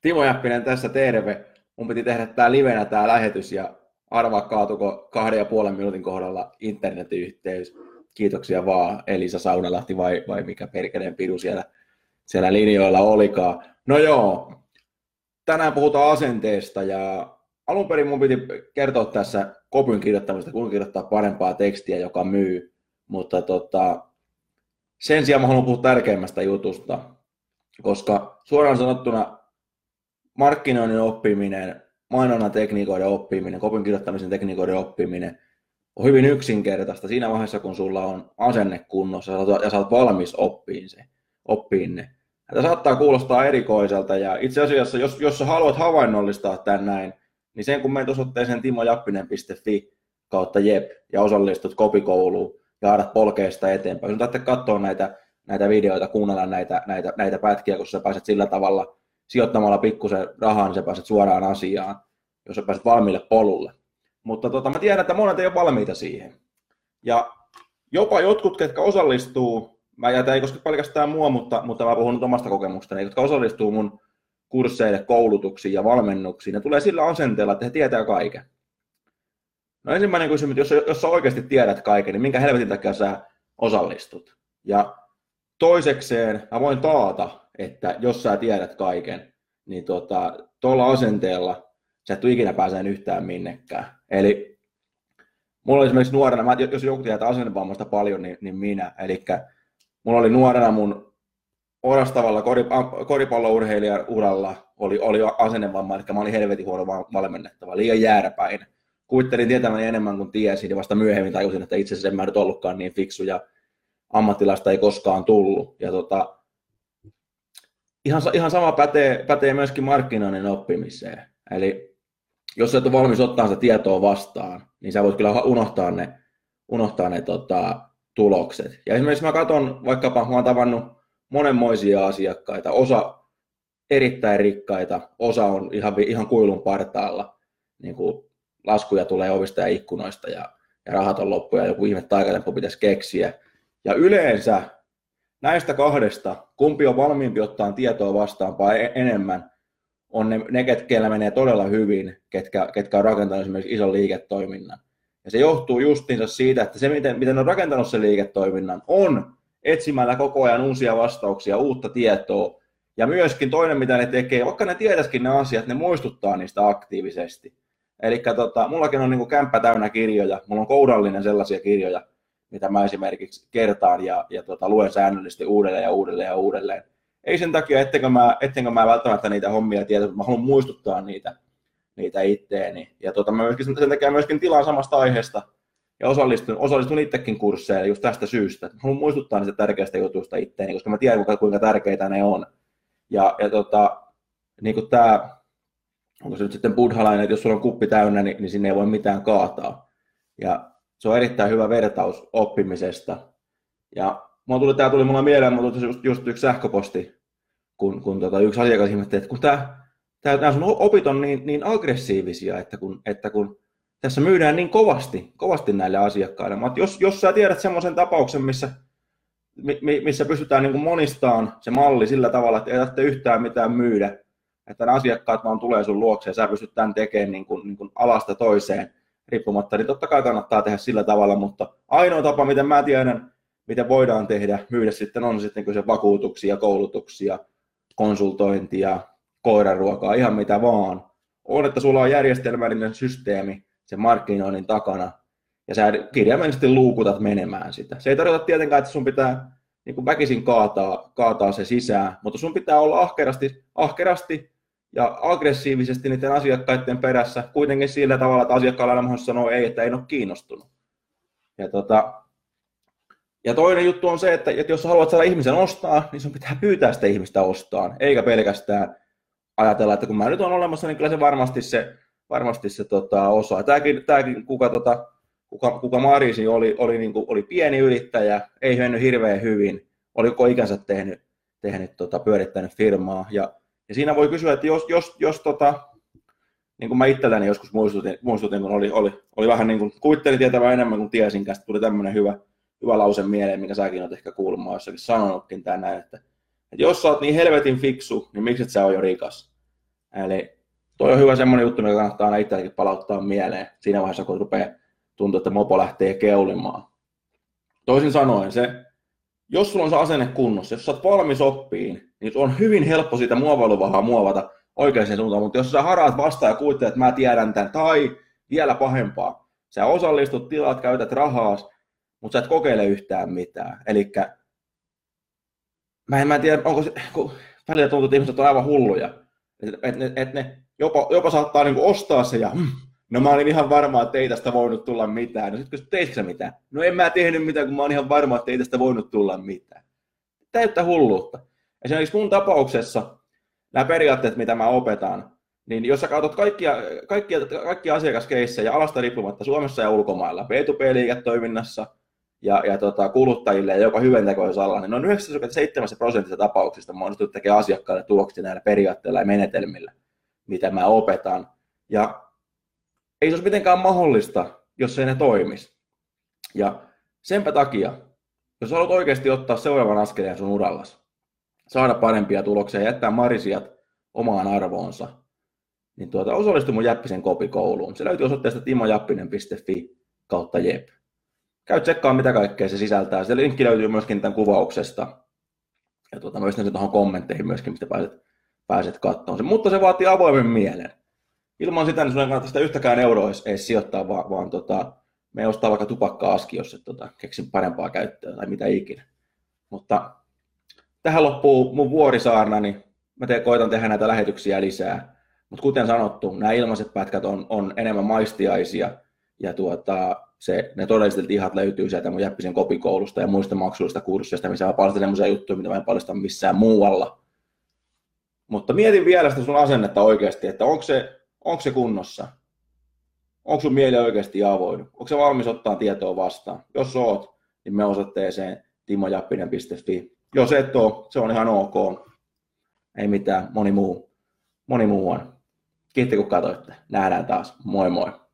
Timo Jäppinen tässä terve. Mun piti tehdä tää livenä tää lähetys ja arvaa kaatuko kahden ja puolen minuutin kohdalla internetyhteys. Kiitoksia vaan Elisa Saunalahti vai, vai mikä perkeleen pidu siellä, siellä linjoilla olikaan. No joo, tänään puhutaan asenteesta ja alun perin mun piti kertoa tässä kopyn kirjoittamista, kun kirjoittaa parempaa tekstiä, joka myy, mutta tota, sen sijaan mä haluan puhua tärkeimmästä jutusta, koska suoraan sanottuna markkinoinnin oppiminen, mainonnan tekniikoiden oppiminen, kopin kirjoittamisen tekniikoiden oppiminen on hyvin yksinkertaista siinä vaiheessa, kun sulla on asenne kunnossa ja sä oot valmis oppiin, se, oppiin ne. Tämä saattaa kuulostaa erikoiselta ja itse asiassa, jos, jos sä haluat havainnollistaa tämän näin, niin sen kun menet osoitteeseen timojappinen.fi kautta jep ja osallistut kopikouluun ja adat polkeesta eteenpäin. Sun täytyy katsoa näitä, näitä videoita, kuunnella näitä, näitä, näitä pätkiä, kun sä pääset sillä tavalla sijoittamalla pikkusen rahaa, niin sä pääset suoraan asiaan, jos sä pääset valmiille polulle. Mutta tota, mä tiedän, että monet ei ole valmiita siihen. Ja jopa jotkut, ketkä osallistuu, mä jätän ei koske pelkästään mua, mutta, mutta mä puhun nyt omasta kokemuksestani, jotka osallistuu mun kursseille, koulutuksiin ja valmennuksiin, ne tulee sillä asenteella, että he tietää kaiken. No ensimmäinen kysymys, jos, jos sä oikeasti tiedät kaiken, niin minkä helvetin takia sä osallistut? Ja toisekseen mä voin taata, että jos sä tiedät kaiken, niin tuolla tota, asenteella sä et ikinä pääseen yhtään minnekään. Eli mulla oli esimerkiksi nuorena, mä, jos joku tietää asennevammasta paljon, niin, niin minä. Eli mulla oli nuorena mun orastavalla koripallourheilijan uralla oli, oli asennevamma, eli mä olin helvetin huono valmennettava, liian jääräpäin. Kuvittelin tietämäni enemmän kuin tiesin, ja vasta myöhemmin tajusin, että itse asiassa en mä nyt ollutkaan niin fiksu, ja ammattilasta ei koskaan tullut. Ja tota, ihan, ihan sama pätee, pätee myöskin markkinoinnin oppimiseen. Eli jos et ole valmis ottaa sitä tietoa vastaan, niin sä voit kyllä unohtaa ne, unohtaa ne tota, tulokset. Ja esimerkiksi mä katson, vaikkapa mä oon tavannut monenmoisia asiakkaita, osa erittäin rikkaita, osa on ihan, ihan kuilun partaalla, niin kuin laskuja tulee ovista ja ikkunoista ja, ja rahat on loppu ja joku ihme taikatempo pitäisi keksiä. Ja yleensä näistä kahdesta, kumpi on valmiimpi ottaa tietoa vastaan vai enemmän, on ne, ne ketkä menee todella hyvin, ketkä, ketkä on rakentanut esimerkiksi ison liiketoiminnan. Ja se johtuu justiinsa siitä, että se, miten, miten on rakentanut sen liiketoiminnan, on etsimällä koko ajan uusia vastauksia, uutta tietoa. Ja myöskin toinen, mitä ne tekee, vaikka ne tietäisikin ne asiat, ne muistuttaa niistä aktiivisesti. Eli tota, mullakin on niin kämppä täynnä kirjoja, mulla on kourallinen sellaisia kirjoja, mitä mä esimerkiksi kertaan ja, ja tota, luen säännöllisesti uudelleen ja uudelleen ja uudelleen. Ei sen takia, ettenkö mä, ettenkö mä välttämättä niitä hommia tiedä, mutta mä haluan muistuttaa niitä, niitä itteeni. Ja tota, mä myöskin, sen takia myöskin tilaan samasta aiheesta ja osallistun, osallistun itsekin kursseille just tästä syystä. Mä haluan muistuttaa niistä tärkeistä jutuista itteeni, koska mä tiedän, kuinka tärkeitä ne on. Ja, ja tota, niin kuin tämä, onko se nyt sitten buddhalainen, että jos sulla on kuppi täynnä, niin, niin sinne ei voi mitään kaataa. Ja se on erittäin hyvä vertaus oppimisesta. Ja mulla tuli, tää tuli mulla mieleen, mulla tuli just, just yksi sähköposti, kun, kun tota, yksi asiakas ihmetteli, että kun tää, tää, nämä sun opit on niin, niin aggressiivisia, että kun, että kun tässä myydään niin kovasti, kovasti näille asiakkaille. Mutta jos, jos sä tiedät semmoisen tapauksen, missä, missä pystytään niin monistaan se malli sillä tavalla, että ei tarvitse yhtään mitään myydä, että nämä asiakkaat vaan tulee sun luokse ja sä pystyt tämän tekemään niin kuin, niin kuin alasta toiseen riippumatta, niin totta kai kannattaa tehdä sillä tavalla, mutta ainoa tapa, miten mä tiedän, miten voidaan tehdä, myydä sitten on sitten se vakuutuksia, koulutuksia, konsultointia, koiraruokaa, ihan mitä vaan, on, että sulla on järjestelmällinen systeemi, sen markkinoinnin takana, ja sä kirjaimellisesti luukutat menemään sitä. Se ei tarkoita tietenkään, että sun pitää niin kuin väkisin kaataa, kaataa se sisään, mutta sun pitää olla ahkerasti, ahkerasti ja aggressiivisesti niiden asiakkaiden perässä, kuitenkin sillä tavalla, että asiakkaalla aina sanoo ei, että ei ole kiinnostunut. Ja, tota, ja toinen juttu on se, että, että jos haluat saada ihmisen ostaa, niin sun pitää pyytää sitä ihmistä ostaan, eikä pelkästään ajatella, että kun mä nyt on olemassa, niin kyllä se varmasti se, varmasti se tota, osaa. Tämäkin, tämäkin kuka, tota, kuka, kuka Marisi oli, oli, niin kuin, oli pieni yrittäjä, ei mennyt hirveän hyvin, oli koko ikänsä tehnyt, tehnyt tota, pyörittänyt firmaa. Ja, ja siinä voi kysyä, että jos, jos, jos tota, niin kuin mä itselläni joskus muistutin, muistutin kun oli, oli, oli vähän niin kuin, kuvittelin tietävän enemmän kuin tiesin, tuli tämmöinen hyvä, hyvä lause mieleen, mikä säkin olet ehkä kuullut, jossakin sanonutkin tänään, että, että jos sä oot niin helvetin fiksu, niin miksi et sä ole jo rikas? Eli toi on hyvä semmoinen juttu, mikä kannattaa aina itselläkin palauttaa mieleen siinä vaiheessa, kun rupeaa tuntuu, että mopo lähtee keulimaan. Toisin sanoen se, jos sulla on se asenne kunnossa, jos sä oot valmis oppiin, niin on hyvin helppo siitä muovailuvahaa muovata oikeaan suuntaan, mutta jos sä haraat vastaan ja kuvittelet, että mä tiedän tämän, tai vielä pahempaa, sä osallistut, tilaat, käytät rahaa, mutta sä et kokeile yhtään mitään. Eli mä en, mä en tiedä, onko se, kun välillä tuntuu, että ihmiset on aivan hulluja, että et, et, et ne jopa, jopa saattaa niinku ostaa se ja mm, no mä olin ihan varma, että ei tästä voinut tulla mitään. No sitten kun teitkö mitään? No en mä tehnyt mitään, kun mä olin ihan varma, että ei tästä voinut tulla mitään. Täyttä hulluutta. Esimerkiksi mun tapauksessa nämä periaatteet, mitä mä opetan, niin jos sä katsot kaikkia, kaikkia, kaikkia asiakaskeissejä alasta riippumatta Suomessa ja ulkomailla, B2B-liiketoiminnassa ja, ja tota, kuluttajille ja jopa hyväntekoisella, niin noin 97 prosentista tapauksista mä onnistun tekemään asiakkaille tuloksia näillä periaatteilla ja menetelmillä, mitä mä opetan. Ja ei se olisi mitenkään mahdollista, jos ei ne toimisi. Ja senpä takia, jos haluat oikeasti ottaa seuraavan askeleen sun urallas, saada parempia tuloksia jättää marisiat omaan arvoonsa, niin tuota, osallistu mun Jäppisen kopikouluun. Se löytyy osoitteesta timojappinen.fi kautta jep. Käy tsekkaa, mitä kaikkea se sisältää. Se linkki löytyy myöskin tämän kuvauksesta. Ja tuota, myös tuohon kommentteihin myöskin, mistä pääset, pääset katsomaan sen. Mutta se vaatii avoimen mielen. Ilman sitä, niin sun ei kannata sitä yhtäkään euroa edes sijoittaa, vaan, vaan tota, me ostaa vaikka tupakka-aski, jos et tota, keksin parempaa käyttöä tai mitä ikinä. Mutta tähän loppuu mun vuorisaarna, niin mä te, koitan tehdä näitä lähetyksiä lisää. Mutta kuten sanottu, nämä ilmaiset pätkät on, on enemmän maistiaisia ja tuota, se, ne todelliset ihat löytyy sieltä mun Jäppisen kopikoulusta ja muista maksullisista kursseista, missä mä paljastan sellaisia juttuja, mitä mä en paljasta missään muualla. Mutta mietin vielä sitä sun asennetta oikeasti, että onko se, onko se kunnossa? Onko sun mieli oikeasti avoin? Onko se valmis ottaa tietoa vastaan? Jos oot, niin me osoitteeseen timojappinen.fi jos et ole, se on ihan ok. Ei mitään, moni muu, moni muu on. Kiitti kun katsoitte. Nähdään taas. Moi moi.